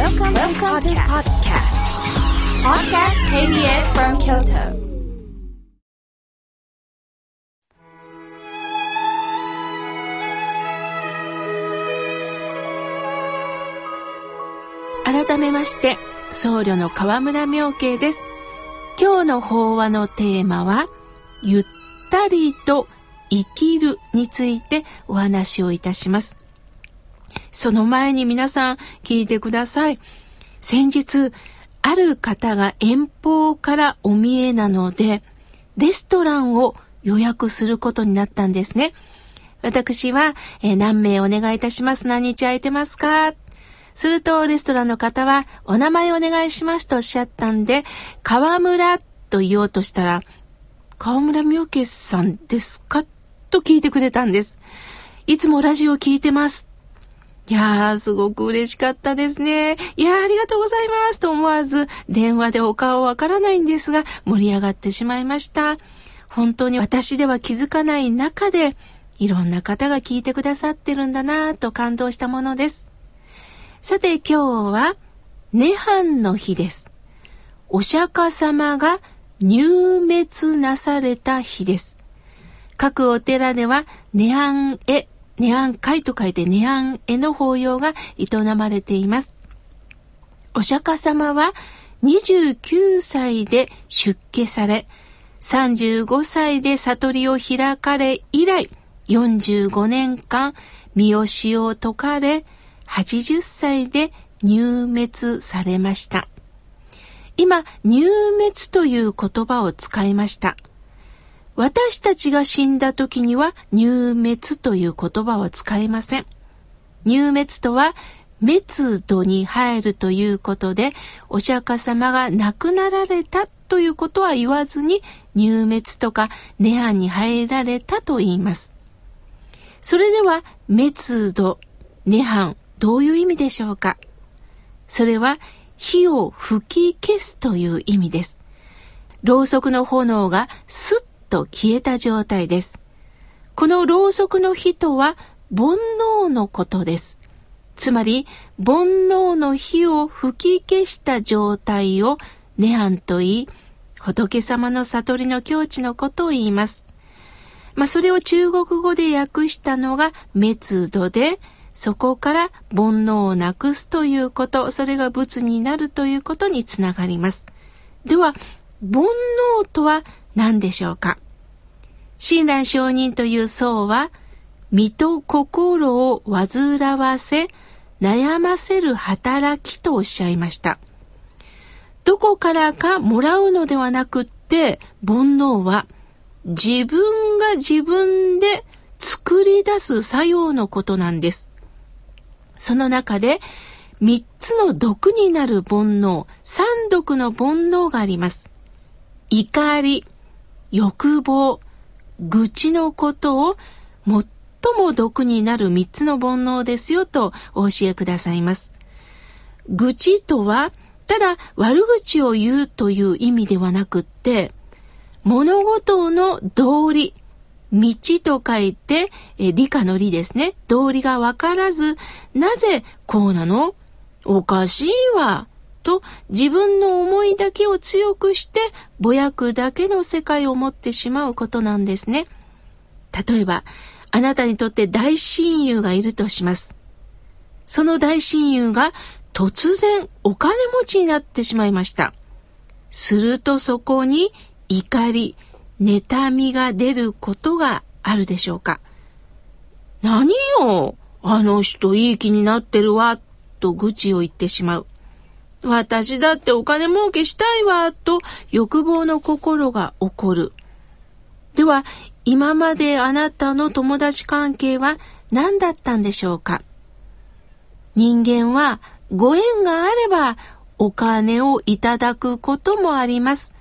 Welcome, Welcome to podcast. Podcast KBS from Kyoto. 改めまして、僧侶の河村明慶です。今日の法話のテーマは、ゆったりと生きるについてお話をいたします。その前に皆さん聞いてください。先日、ある方が遠方からお見えなので、レストランを予約することになったんですね。私は、えー何名お願いいたします？何日空いてますか？すると、レストランの方は、お名前お願いしますとおっしゃったんで、河村と言おうとしたら、河村明慶さんですか？と聞いてくれたんです。いつもラジオ聞いてます。いやー、すごく嬉しかったですね。いやー、ありがとうございますと思わず、電話でお顔わからないんですが、盛り上がってしまいました。本当に私では気づかない中で、いろんな方が聞いてくださってるんだなぁと感動したものです。さて今日は、涅槃の日です。お釈迦様が入滅なされた日です。各お寺では、涅槃絵、涅槃会と書いて涅槃絵の法要が営まれています。お釈迦様は29歳で出家され、35歳で悟りを開かれ以来、45年間、見教しを解かれ、80歳で入滅されました。今、入滅という言葉を使いました。私たちが死んだ時には入滅という言葉は使いません。入滅とは滅度に入るということで、お釈迦様が亡くなられたということは言わずに、入滅とか涅槃に入られたと言います。それでは、滅度、涅槃、どういう意味でしょうか？それは、火を吹き消すという意味です。ろうそくの炎がスッと消えた状態です。このろうそくの火とは、煩悩のことです。つまり、煩悩の火を吹き消した状態を涅槃と言い、仏様の悟りの境地のことを言います。まあ、それを中国語で訳したのが滅度で、そこから煩悩をなくすということ、それが仏になるということにつながります。では、煩悩とは何でしょうか？親鸞上人という僧は、身と心を煩わせ、悩ませる働きとおっしゃいました。どこからかもらうのではなくって、煩悩は自分が自分で作り出す作用のことなんです。その中で、三つの毒になる煩悩、三毒の煩悩があります。怒り、欲望、愚痴のことを最も毒になる三つの煩悩ですよとお教えくださいます。愚痴とは、ただ悪口を言うという意味ではなくって、物事の道理、道と書いて、え理科の理ですね。道理がわからず、なぜこうなの？おかしいわ。と自分の思いだけを強くして、ぼやくだけの世界を持ってしまうことなんですね。例えば、あなたにとって大親友がいるとします。その大親友が突然お金持ちになってしまいました。するとそこに怒り、妬みが出ることがあるでしょうか。何よ、あの人いい気になってるわ、と愚痴を言ってしまう。私だってお金儲けしたいわ、と欲望の心が起こる。では、今まであなたの友達関係は何だったんでしょうか？人間はご縁があればお金をいただくこともあります。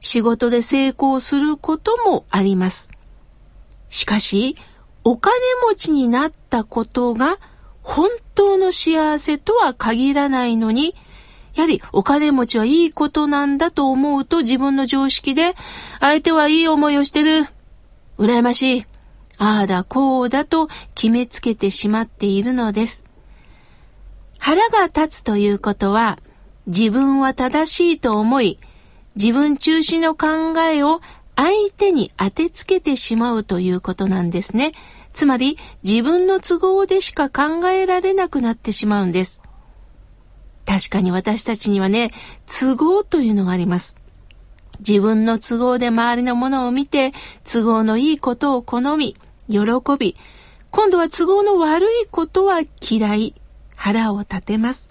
仕事で成功することもあります。しかし、お金持ちになったことが本当の幸せとは限らないのに、やはりお金持ちはいいことなんだと思うと自分の常識で、相手はいい思いをしてる。羨ましい。ああだこうだと決めつけてしまっているのです。腹が立つということは、自分は正しいと思い、自分中心の考えを相手に当てつけてしまうということなんですね。つまり自分の都合でしか考えられなくなってしまうんです。確かに私たちにはね、都合というのがあります。自分の都合で周りのものを見て、都合のいいことを好み、喜び、今度は都合の悪いことは嫌い、腹を立てます。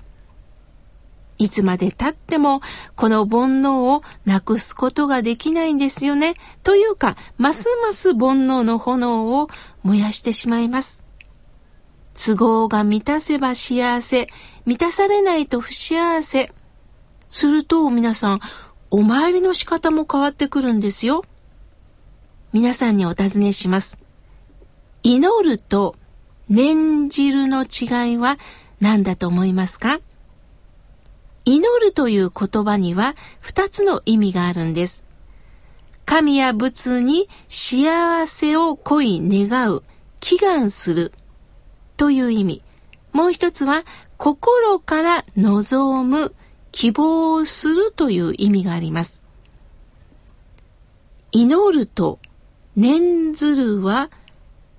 いつまで経ってもこの煩悩をなくすことができないんですよね。というか、ますます煩悩の炎を燃やしてしまいます。都合が満たせば幸せ、満たされないと不幸せ。すると皆さん、お参りの仕方も変わってくるんですよ。皆さんにお尋ねします。祈ると念じるの違いは何だと思いますか？祈るという言葉には二つの意味があるんです。神や仏に幸せを恋願う、祈願するという意味。もう一つは心から望む、希望するという意味があります。祈ると念ずるは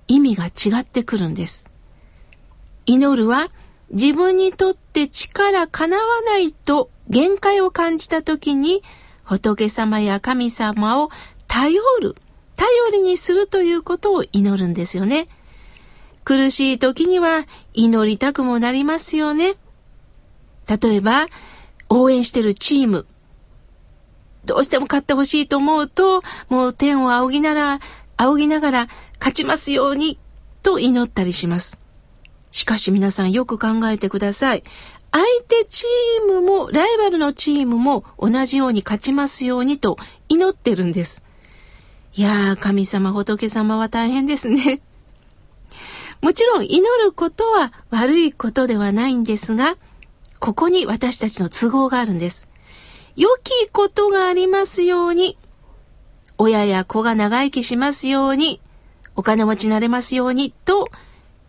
意味が違ってくるんです。祈るは自分にとって力叶わないと限界を感じた時に仏様や神様を頼る、頼りにするということを祈るんですよね。苦しい時には祈りたくもなりますよね。例えば、応援してるチーム。どうしても勝ってほしいと思うと、もう天を仰ぎなら、仰ぎながら勝ちますようにと祈ったりします。しかし皆さんよく考えてください。相手チームも、ライバルのチームも同じように勝ちますようにと祈ってるんです。いやー、神様、仏様は大変ですね。もちろん祈ることは悪いことではないんですが、ここに私たちの都合があるんです。良きことがありますように、親や子が長生きしますように、お金持ちになれますようにと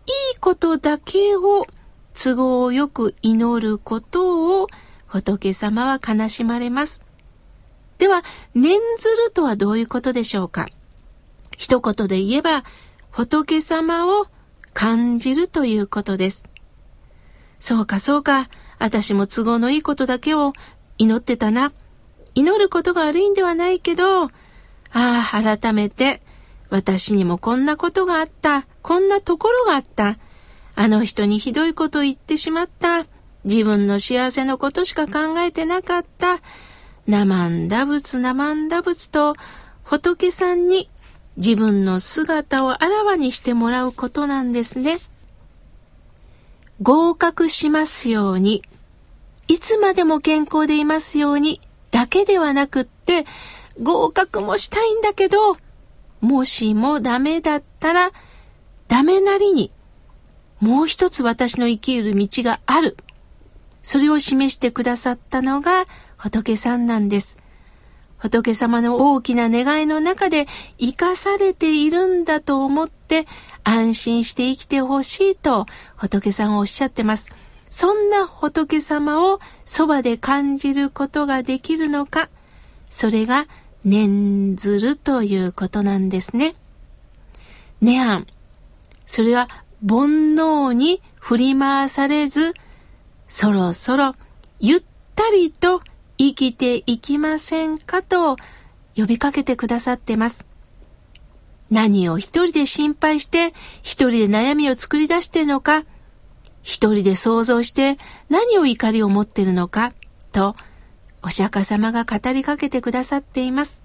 いいことだけを都合よく祈ることを仏様は悲しまれます。では、念ずるとはどういうことでしょうか一言で言えば、仏様を感じるということです。そうかそうか、私も都合のいいことだけを祈ってたな。祈ることが悪いんではないけど、ああ、改めて私にもこんなことがあった。こんなところがあった。あの人にひどいこと言ってしまった。自分の幸せのことしか考えてなかった。生んだ仏生んだ仏と仏さんに自分の姿をあらわにしてもらうことなんですね。合格しますように、いつまでも健康でいますようにだけではなくって、合格もしたいんだけど、もしもダメだったら、ダメなりに、もう一つ私の生きる道がある。それを示してくださったのが仏さんなんです。仏様の大きな願いの中で生かされているんだと思って安心して生きてほしいと仏さんおっしゃってます。そんな仏様をそばで感じることができるのか、それが念ずるということなんですね。ネアン。それは煩悩に振り回されず、そろそろゆったりきていきませんかと呼びかけてくださってます。何を一人で心配して一人で悩みを作り出してるのか、一人で想像して何を怒りを持ってるのかとお釈迦様が語りかけてくださっています。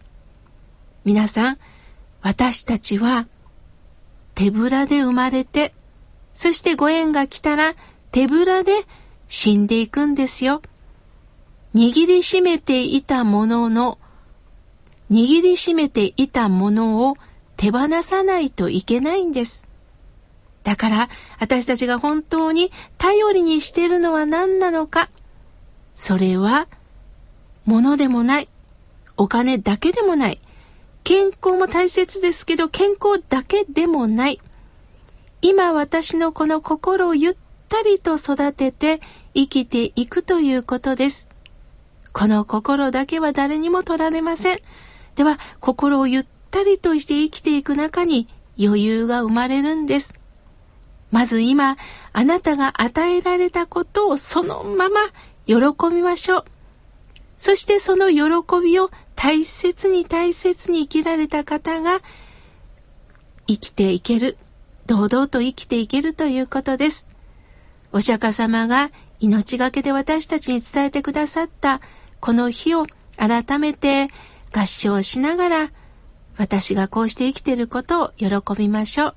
皆さん、私たちは手ぶらで生まれて、そしてご縁が来たら手ぶらで死んでいくんですよ。握りしめていたものの、握りしめていたものを手放さないといけないんです。だから私たちが本当に頼りにしているのは何なのか。それは物でもない。お金だけでもない。健康も大切ですけど、健康だけでもない。今私のこの心をゆったりと育てて生きていくということです。この心だけは誰にも取られません。では、心をゆったりとして生きていく中に余裕が生まれるんです。まず今、あなたが与えられたことをそのまま喜びましょう。そしてその喜びを大切に大切に生きられた方が生きていける、堂々と生きていけるということです。お釈迦様が命がけで私たちに伝えてくださったこの日を改めて合唱しながら私がこうして生きていることを喜びましょう。